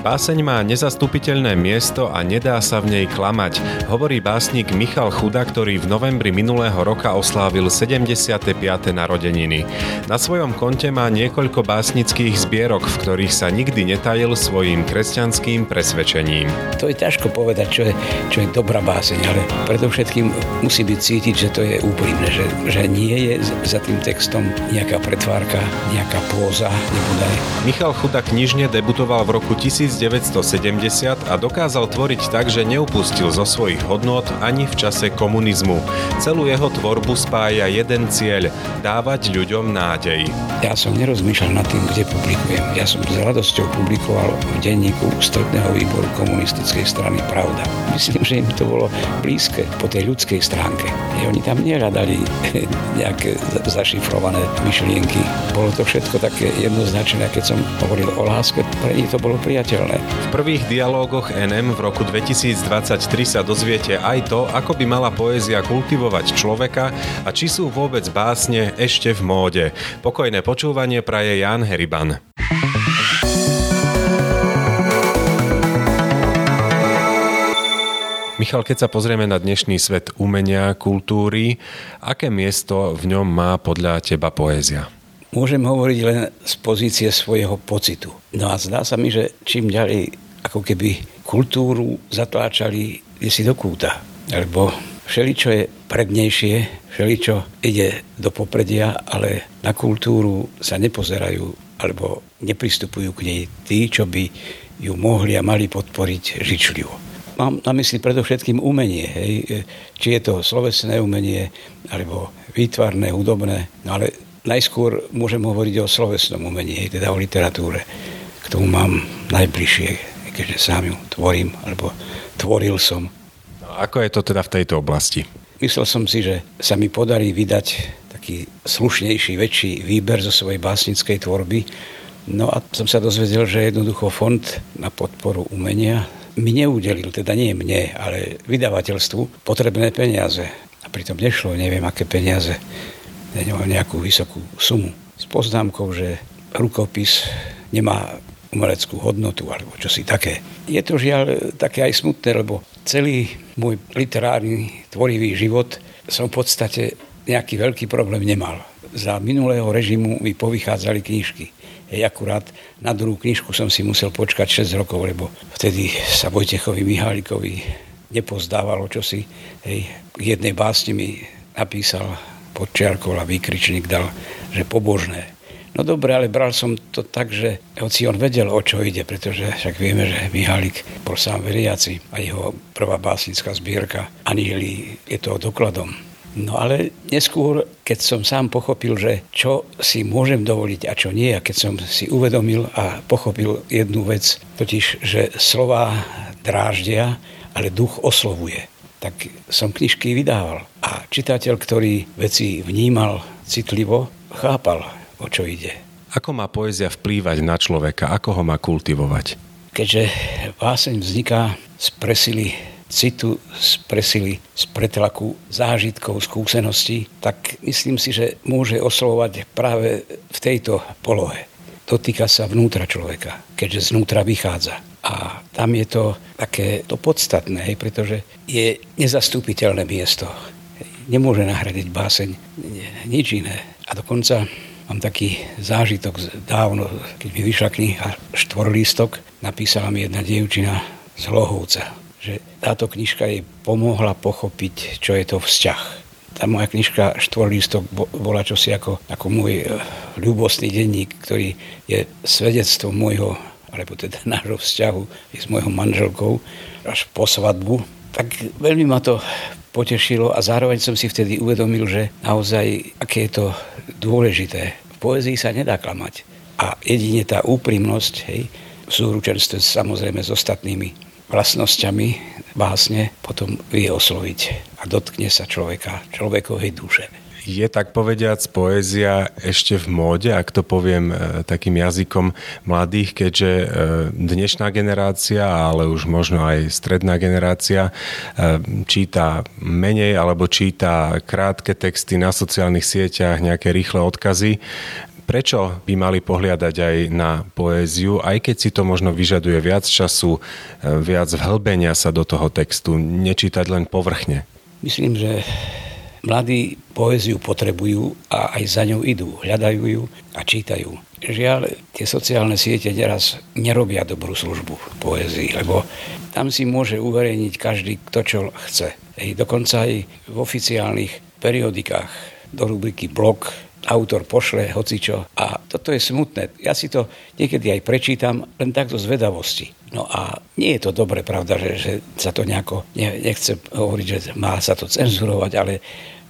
Báseň má nezastupiteľné miesto a nedá sa v nej klamať, hovorí básnik Michal Chuda, ktorý v novembri minulého roka oslávil 75. narodeniny. Na svojom konte má niekoľko básnických zbierok, v ktorých sa nikdy netajil svojim kresťanským presvedčením. To je ťažko povedať, čo je, čo je dobrá báseň, ale predovšetkým musí byť cítiť, že to je úprimné, že, že nie je za tým textom nejaká pretvárka, nejaká póza, nebodaj. Michal Chuda knižne debutoval v roku 1970 a dokázal tvoriť tak, že neupustil zo svojich hodnot ani v čase komunizmu. Celú jeho tvorbu spája jeden cieľ – dávať ľuďom nádej. Ja som nerozmýšľal nad tým, kde publikujem. Ja som s radosťou publikoval v denníku Stredného výboru komunistickej strany Pravda. Myslím, že im to bolo blízke po tej ľudskej stránke. I oni tam nehľadali nejaké zašifrované myšlienky. Bolo to všetko také jednoznačné, keď som hovoril o láske, pre nich to bolo priateľné. V prvých dialógoch NM v roku 2023 sa dozviete aj to, ako by mala poézia kultivovať človeka a či sú vôbec básne ešte v móde. Pokojné počúvanie praje Jan Heriban. Michal, keď sa pozrieme na dnešný svet umenia, kultúry, aké miesto v ňom má podľa teba poézia? Môžem hovoriť len z pozície svojho pocitu. No a zdá sa mi, že čím ďalej ako keby kultúru zatláčali si do kúta. Lebo všeličo je prednejšie, všeličo ide do popredia, ale na kultúru sa nepozerajú alebo nepristupujú k nej tí, čo by ju mohli a mali podporiť žičlivo. Mám na mysli predovšetkým umenie, hej. či je to slovesné umenie, alebo výtvarné, hudobné, no ale najskôr môžem hovoriť o slovesnom umení, teda o literatúre. K tomu mám najbližšie, keďže sám ju tvorím, alebo tvoril som. No, ako je to teda v tejto oblasti? Myslel som si, že sa mi podarí vydať taký slušnejší, väčší výber zo svojej básnickej tvorby. No a som sa dozvedel, že jednoducho fond na podporu umenia mi neudelil, teda nie mne, ale vydavateľstvu potrebné peniaze. A pritom nešlo, neviem aké peniaze nemám nejakú vysokú sumu. S poznámkou, že rukopis nemá umeleckú hodnotu alebo čosi také. Je to žiaľ také aj smutné, lebo celý môj literárny tvorivý život som v podstate nejaký veľký problém nemal. Za minulého režimu mi povychádzali knižky. Hej, akurát na druhú knižku som si musel počkať 6 rokov, lebo vtedy sa Vojtechovi Mihálikovi nepozdávalo čosi. Hej, jednej básni mi napísal podčiarkol a výkričník dal, že pobožné. No dobre, ale bral som to tak, že hoci on vedel, o čo ide, pretože však vieme, že Mihálik bol sám veriaci a jeho prvá básnická zbierka Anieli je to dokladom. No ale neskôr, keď som sám pochopil, že čo si môžem dovoliť a čo nie, a keď som si uvedomil a pochopil jednu vec, totiž, že slova dráždia, ale duch oslovuje tak som knižky vydával. A čitateľ, ktorý veci vnímal citlivo, chápal, o čo ide. Ako má poézia vplývať na človeka? Ako ho má kultivovať? Keďže váseň vzniká z presily citu, z presily, z pretlaku zážitkov, skúseností, tak myslím si, že môže oslovať práve v tejto polohe. Dotýka sa vnútra človeka, keďže znútra vychádza. A tam je to také to podstatné, hej, pretože je nezastúpiteľné miesto. Nemôže nahradiť báseň nič iné. A dokonca mám taký zážitok dávno, keď mi vyšla kniha Štvorlístok, napísala mi jedna dievčina z Lohovca, že táto knižka jej pomohla pochopiť, čo je to vzťah. Tá moja knižka Štvorlístok bola čosi ako, ako môj eh, ľubostný denník, ktorý je svedectvom môjho alebo teda nášho vzťahu s mojou manželkou až po svadbu, tak veľmi ma to potešilo a zároveň som si vtedy uvedomil, že naozaj, aké je to dôležité. V poezii sa nedá klamať. A jedine tá úprimnosť, hej, v súručenstve samozrejme s ostatnými vlastnosťami básne potom vie osloviť a dotkne sa človeka, človekovej duše je tak povediac poézia ešte v móde, ak to poviem e, takým jazykom mladých, keďže e, dnešná generácia, ale už možno aj stredná generácia e, číta menej alebo číta krátke texty na sociálnych sieťach, nejaké rýchle odkazy Prečo by mali pohliadať aj na poéziu, aj keď si to možno vyžaduje viac času, viac vhlbenia sa do toho textu, nečítať len povrchne? Myslím, že mladí poéziu potrebujú a aj za ňou idú, hľadajú ju a čítajú. Žiaľ, tie sociálne siete neraz nerobia dobrú službu poézii, lebo tam si môže uverejniť každý, kto čo chce. Ej, dokonca aj v oficiálnych periodikách do rubriky blog autor pošle hocičo. A toto je smutné. Ja si to niekedy aj prečítam len takto z vedavosti. No a nie je to dobre, pravda, že, že sa to nejako, nechce hovoriť, že má sa to cenzurovať, ale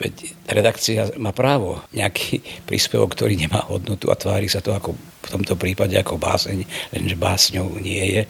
veď redakcia má právo nejaký príspevok, ktorý nemá hodnotu a tvári sa to ako v tomto prípade ako báseň, lenže básňou nie je,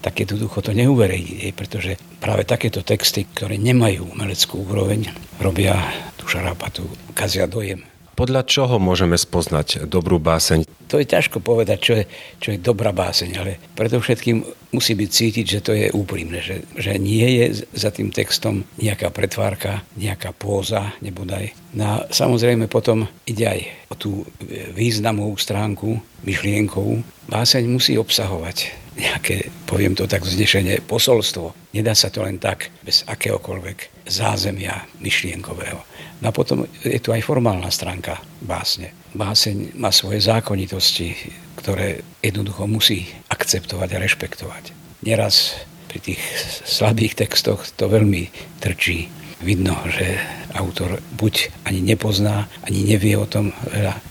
tak jednoducho to neuverejní, pretože práve takéto texty, ktoré nemajú umeleckú úroveň, robia tú šarapatu, kazia dojem. Podľa čoho môžeme spoznať dobrú báseň? To je ťažko povedať, čo je, čo je dobrá báseň, ale predovšetkým musí byť cítiť, že to je úprimné, že, že nie je za tým textom nejaká pretvárka, nejaká póza, nebodaj. No a samozrejme potom ide aj o tú významovú stránku, myšlienkovú. Báseň musí obsahovať nejaké, poviem to tak vznešenie, posolstvo. Nedá sa to len tak, bez akéhokoľvek zázemia myšlienkového. No a potom je tu aj formálna stránka básne. Báseň má svoje zákonitosti, ktoré jednoducho musí akceptovať a rešpektovať. Neraz pri tých slabých textoch to veľmi trčí. Vidno, že autor buď ani nepozná, ani nevie o tom.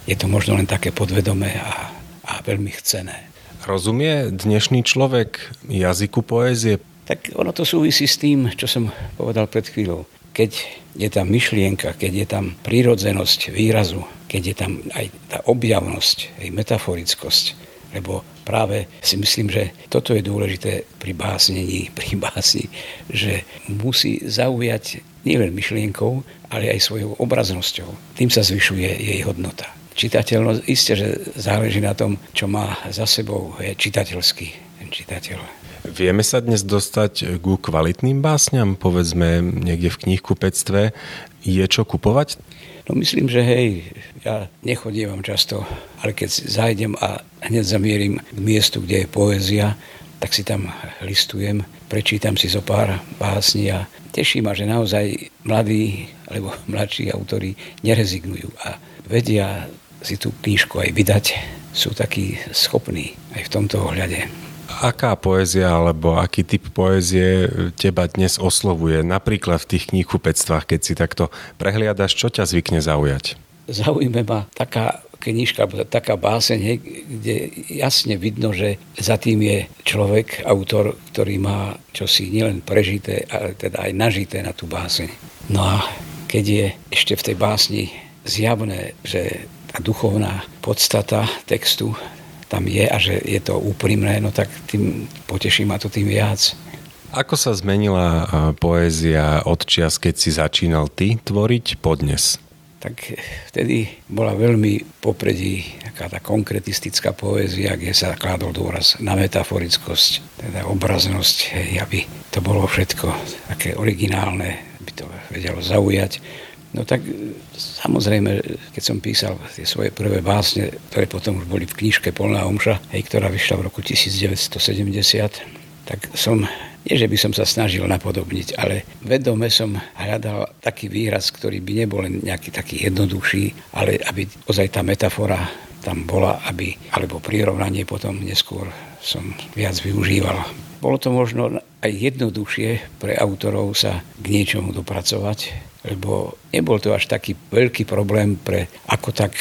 Je to možno len také podvedomé a, a veľmi chcené. Rozumie dnešný človek jazyku poézie? Tak ono to súvisí s tým, čo som povedal pred chvíľou keď je tam myšlienka, keď je tam prírodzenosť výrazu, keď je tam aj tá objavnosť, aj metaforickosť, lebo práve si myslím, že toto je dôležité pri básnení, pri básni, že musí zaujať nielen myšlienkou, ale aj svojou obraznosťou. Tým sa zvyšuje jej hodnota. Čitateľnosť, isté, že záleží na tom, čo má za sebou, je čitateľský ten čitateľ. Vieme sa dnes dostať ku kvalitným básňam, povedzme niekde v knihkupectve. Je čo kupovať? No myslím, že hej, ja nechodievam často, ale keď zajdem a hneď zamierim k miestu, kde je poézia, tak si tam listujem, prečítam si zo pár básni a teší ma, že naozaj mladí alebo mladší autori nerezignujú a vedia si tú knižku aj vydať. Sú takí schopní aj v tomto ohľade aká poézia alebo aký typ poézie teba dnes oslovuje? Napríklad v tých kníhkupectvách, keď si takto prehliadaš, čo ťa zvykne zaujať? Zaujíme ma taká knižka, taká báseň, kde jasne vidno, že za tým je človek, autor, ktorý má čosi nielen prežité, ale teda aj nažité na tú báseň. No a keď je ešte v tej básni zjavné, že duchovná podstata textu tam je a že je to úprimné, no tak tým poteší ma to tým viac. Ako sa zmenila poézia od čias, keď si začínal ty tvoriť podnes? Tak vtedy bola veľmi popredí taká tá konkretistická poézia, kde sa kládol dôraz na metaforickosť, teda obraznosť, hej, aby to bolo všetko také originálne, by to vedelo zaujať. No tak samozrejme, keď som písal tie svoje prvé básne, ktoré potom už boli v knižke Polná omša, hej, ktorá vyšla v roku 1970, tak som, nie že by som sa snažil napodobniť, ale vedome som hľadal taký výraz, ktorý by nebol len nejaký taký jednoduchší, ale aby ozaj tá metafora tam bola, aby, alebo prirovnanie potom neskôr som viac využíval. Bolo to možno aj jednoduchšie pre autorov sa k niečomu dopracovať, lebo nebol to až taký veľký problém pre ako tak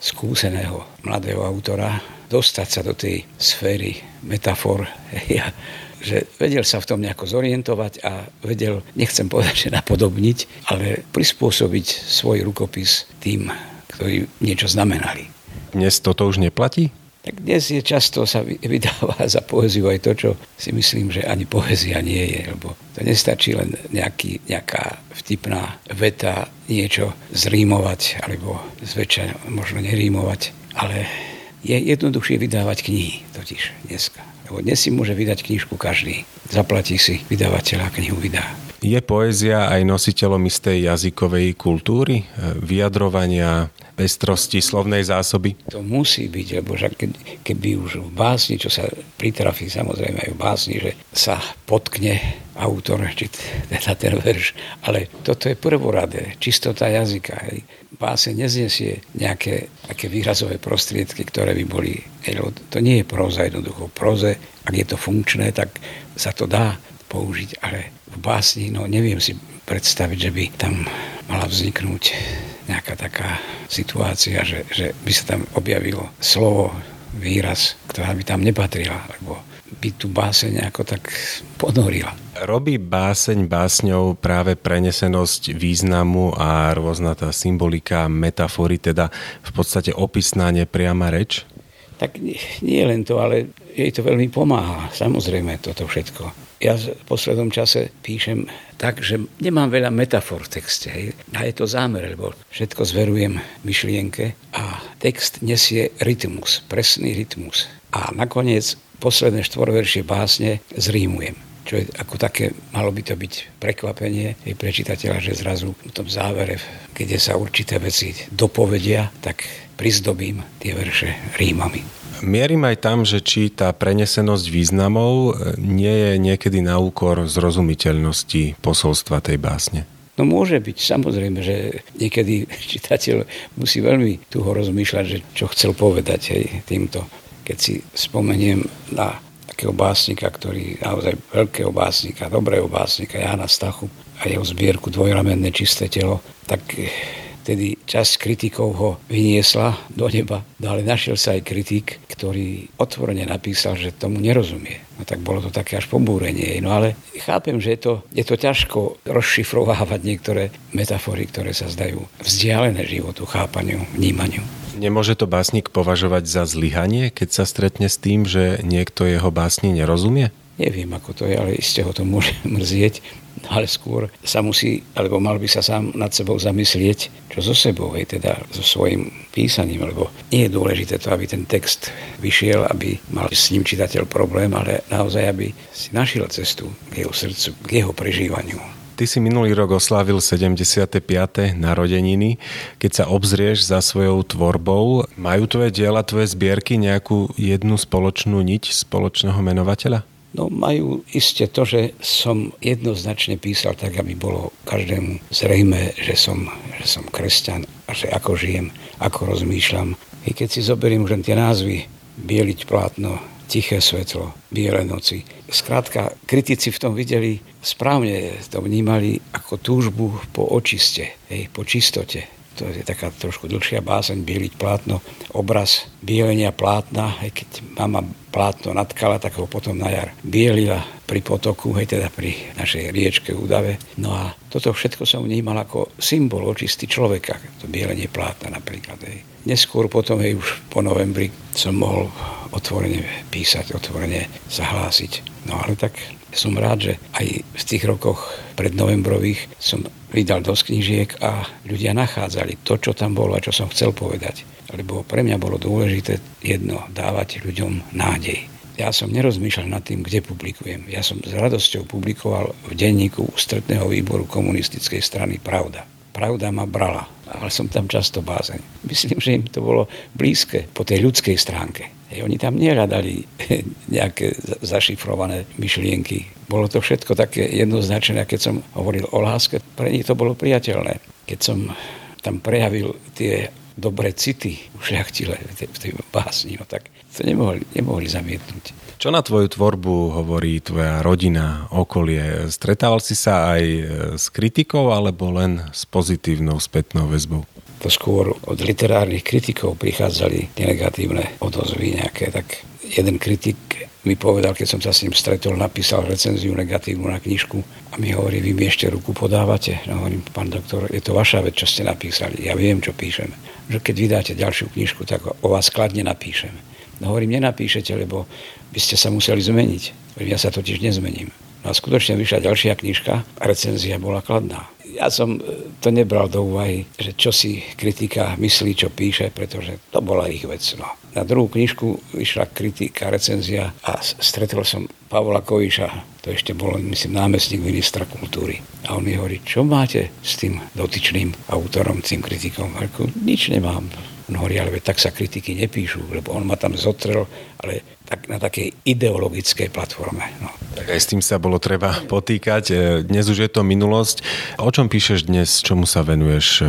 skúseného mladého autora dostať sa do tej sféry metafor. Ja, že vedel sa v tom nejako zorientovať a vedel, nechcem povedať, že napodobniť, ale prispôsobiť svoj rukopis tým, ktorí niečo znamenali. Dnes toto už neplatí? Tak dnes je často sa vydáva za poéziu aj to, čo si myslím, že ani poézia nie je, lebo to nestačí len nejaký, nejaká vtipná veta, niečo zrímovať, alebo zväčša možno nerímovať, ale je jednoduchšie vydávať knihy totiž dneska. Lebo dnes si môže vydať knižku každý. Zaplatí si, vydavateľ a knihu vydá. Je poézia aj nositeľom istej jazykovej kultúry, vyjadrovania, pestrosti slovnej zásoby? To musí byť, lebo keby už v básni, čo sa pritrafí samozrejme aj v básni, že sa potkne autor, či teda ten verš, ale toto je prvoradé, čistota jazyka. Hej. Báse neznesie nejaké také výrazové prostriedky, ktoré by boli, hej, to nie je proza jednoducho. Proze, ak je to funkčné, tak sa to dá použiť, ale v básni, no neviem si predstaviť, že by tam mala vzniknúť nejaká taká situácia, že, že by sa tam objavilo slovo, výraz, ktorá by tam nepatrila, lebo by tu báseň ako tak ponorila. Robí báseň básňou práve prenesenosť významu a rôzna tá symbolika, metafory, teda v podstate opisná nepriama reč? Tak nie, nie len to, ale jej to veľmi pomáha, samozrejme toto všetko. Ja v poslednom čase píšem tak, že nemám veľa metafor v texte. Hej. A je to zámer, lebo všetko zverujem myšlienke a text nesie rytmus, presný rytmus. A nakoniec posledné štvorveršie básne zrímujem čo je ako také, malo by to byť prekvapenie aj pre čitateľa, že zrazu v tom závere, keď sa určité veci dopovedia, tak prizdobím tie verše rímami. Mierim aj tam, že či tá prenesenosť významov e, nie je niekedy na úkor zrozumiteľnosti posolstva tej básne. No môže byť, samozrejme, že niekedy čitateľ musí veľmi tuho rozmýšľať, že čo chcel povedať hej, týmto. Keď si spomeniem na takého básnika, ktorý naozaj veľkého básnika, dobrého básnika, Jana Stachu a jeho zbierku Dvojramenné čisté telo, tak vtedy časť kritikov ho vyniesla do neba, no ale našiel sa aj kritik, ktorý otvorene napísal, že tomu nerozumie. No tak bolo to také až pobúrenie. No ale chápem, že je to, je to ťažko rozšifrovávať niektoré metafory, ktoré sa zdajú vzdialené životu, chápaniu, vnímaniu. Nemôže to básnik považovať za zlyhanie, keď sa stretne s tým, že niekto jeho básni nerozumie? Neviem, ako to je, ale iste ho to môže mrzieť, ale skôr sa musí, alebo mal by sa sám nad sebou zamyslieť, čo so sebou, hej, teda so svojím písaním, lebo nie je dôležité to, aby ten text vyšiel, aby mal s ním čitateľ problém, ale naozaj, aby si našiel cestu k jeho srdcu, k jeho prežívaniu. Ty si minulý rok oslávil 75. narodeniny. Keď sa obzrieš za svojou tvorbou, majú tvoje diela, tvoje zbierky nejakú jednu spoločnú niť spoločného menovateľa? No majú iste to, že som jednoznačne písal tak, aby bolo každému zrejme, že som, že som kresťan a že ako žijem, ako rozmýšľam. I keď si zoberiem už len tie názvy, bieliť plátno, tiché svetlo, biele noci. Skrátka, kritici v tom videli, správne to vnímali ako túžbu po očiste, hej, po čistote, to je taká trošku dlhšia báseň, bieliť plátno, obraz bielenia plátna, aj keď mama plátno natkala, tak ho potom na jar bielila pri potoku, hej, teda pri našej riečke Údave. No a toto všetko som vnímal ako symbol očistý človeka, to bielenie plátna napríklad. Hej. Neskôr potom, hej, už po novembri som mohol otvorene písať, otvorene zahlásiť. No ale tak som rád, že aj v tých rokoch prednovembrových som vydal dosť knižiek a ľudia nachádzali to, čo tam bolo a čo som chcel povedať. Lebo pre mňa bolo dôležité jedno, dávať ľuďom nádej. Ja som nerozmýšľal nad tým, kde publikujem. Ja som s radosťou publikoval v denníku ústredného výboru komunistickej strany Pravda. Pravda ma brala, ale som tam často bázeň. Myslím, že im to bolo blízke po tej ľudskej stránke. Hej, oni tam nehľadali nejaké zašifrované myšlienky. Bolo to všetko také jednoznačné, keď som hovoril o láske, pre nich to bolo priateľné. Keď som tam prejavil tie dobré city ušľachtile v tej, básni, no tak to nemohli, nemohli zamietnúť. Čo na tvoju tvorbu hovorí tvoja rodina, okolie? Stretával si sa aj s kritikou alebo len s pozitívnou spätnou väzbou? To skôr od literárnych kritikov prichádzali negatívne odozvy nejaké, tak jeden kritik mi povedal, keď som sa s ním stretol, napísal recenziu negatívnu na knižku a mi hovorí, vy mi ešte ruku podávate. No hovorím, pán doktor, je to vaša vec, čo ste napísali. Ja viem, čo píšem. Že keď vydáte ďalšiu knižku, tak o vás kladne napíšem. No hovorím, nenapíšete, lebo by ste sa museli zmeniť. Ja sa totiž nezmením. No a skutočne vyšla ďalšia knižka a recenzia bola kladná ja som e, to nebral do úvahy, že čo si kritika myslí, čo píše, pretože to bola ich vec. No. na druhú knižku vyšla kritika, recenzia a stretol som Pavla Koviša, to ešte bol, myslím, námestník ministra kultúry. A on mi hovorí, čo máte s tým dotyčným autorom, tým kritikom? Ako, nič nemám. On hovorí, ale tak sa kritiky nepíšu, lebo on ma tam zotrel, ale tak na takej ideologickej platforme. No. Tak aj s tým sa bolo treba potýkať. E, dnes už je to minulosť. O čom píšeš dnes? Čomu sa venuješ e,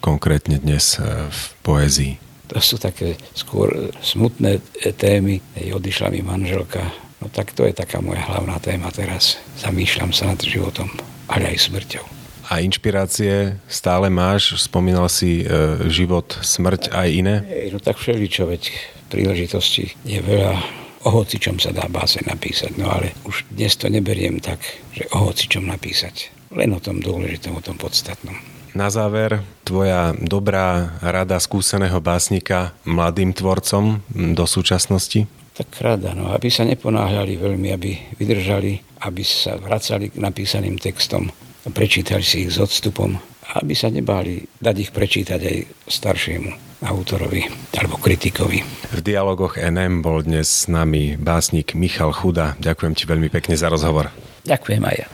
konkrétne dnes e, v poézii? To sú také skôr smutné témy. Odišla mi manželka. No tak to je taká moja hlavná téma teraz. Zamýšľam sa nad životom, ale aj smrťou. A inšpirácie stále máš? Spomínal si e, život, smrť aj iné? Ej, no tak všeličo, veď príležitosti je veľa. O hocičom sa dá báse napísať, no ale už dnes to neberiem tak, že o hocičom napísať. Len o tom dôležitom, o tom podstatnom. Na záver, tvoja dobrá rada skúseného básnika mladým tvorcom do súčasnosti? Tak rada, no, aby sa neponáhľali veľmi, aby vydržali, aby sa vracali k napísaným textom, prečítali si ich s odstupom, aby sa nebáli dať ich prečítať aj staršiemu autorovi alebo kritikovi. V dialogoch NM bol dnes s nami básnik Michal Chuda. Ďakujem ti veľmi pekne za rozhovor. Ďakujem aj ja.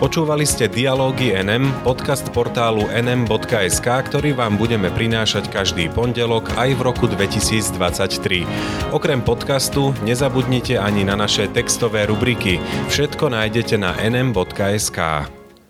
Počúvali ste Dialógy NM, podcast portálu nm.sk, ktorý vám budeme prinášať každý pondelok aj v roku 2023. Okrem podcastu nezabudnite ani na naše textové rubriky. Všetko nájdete na nm.sk.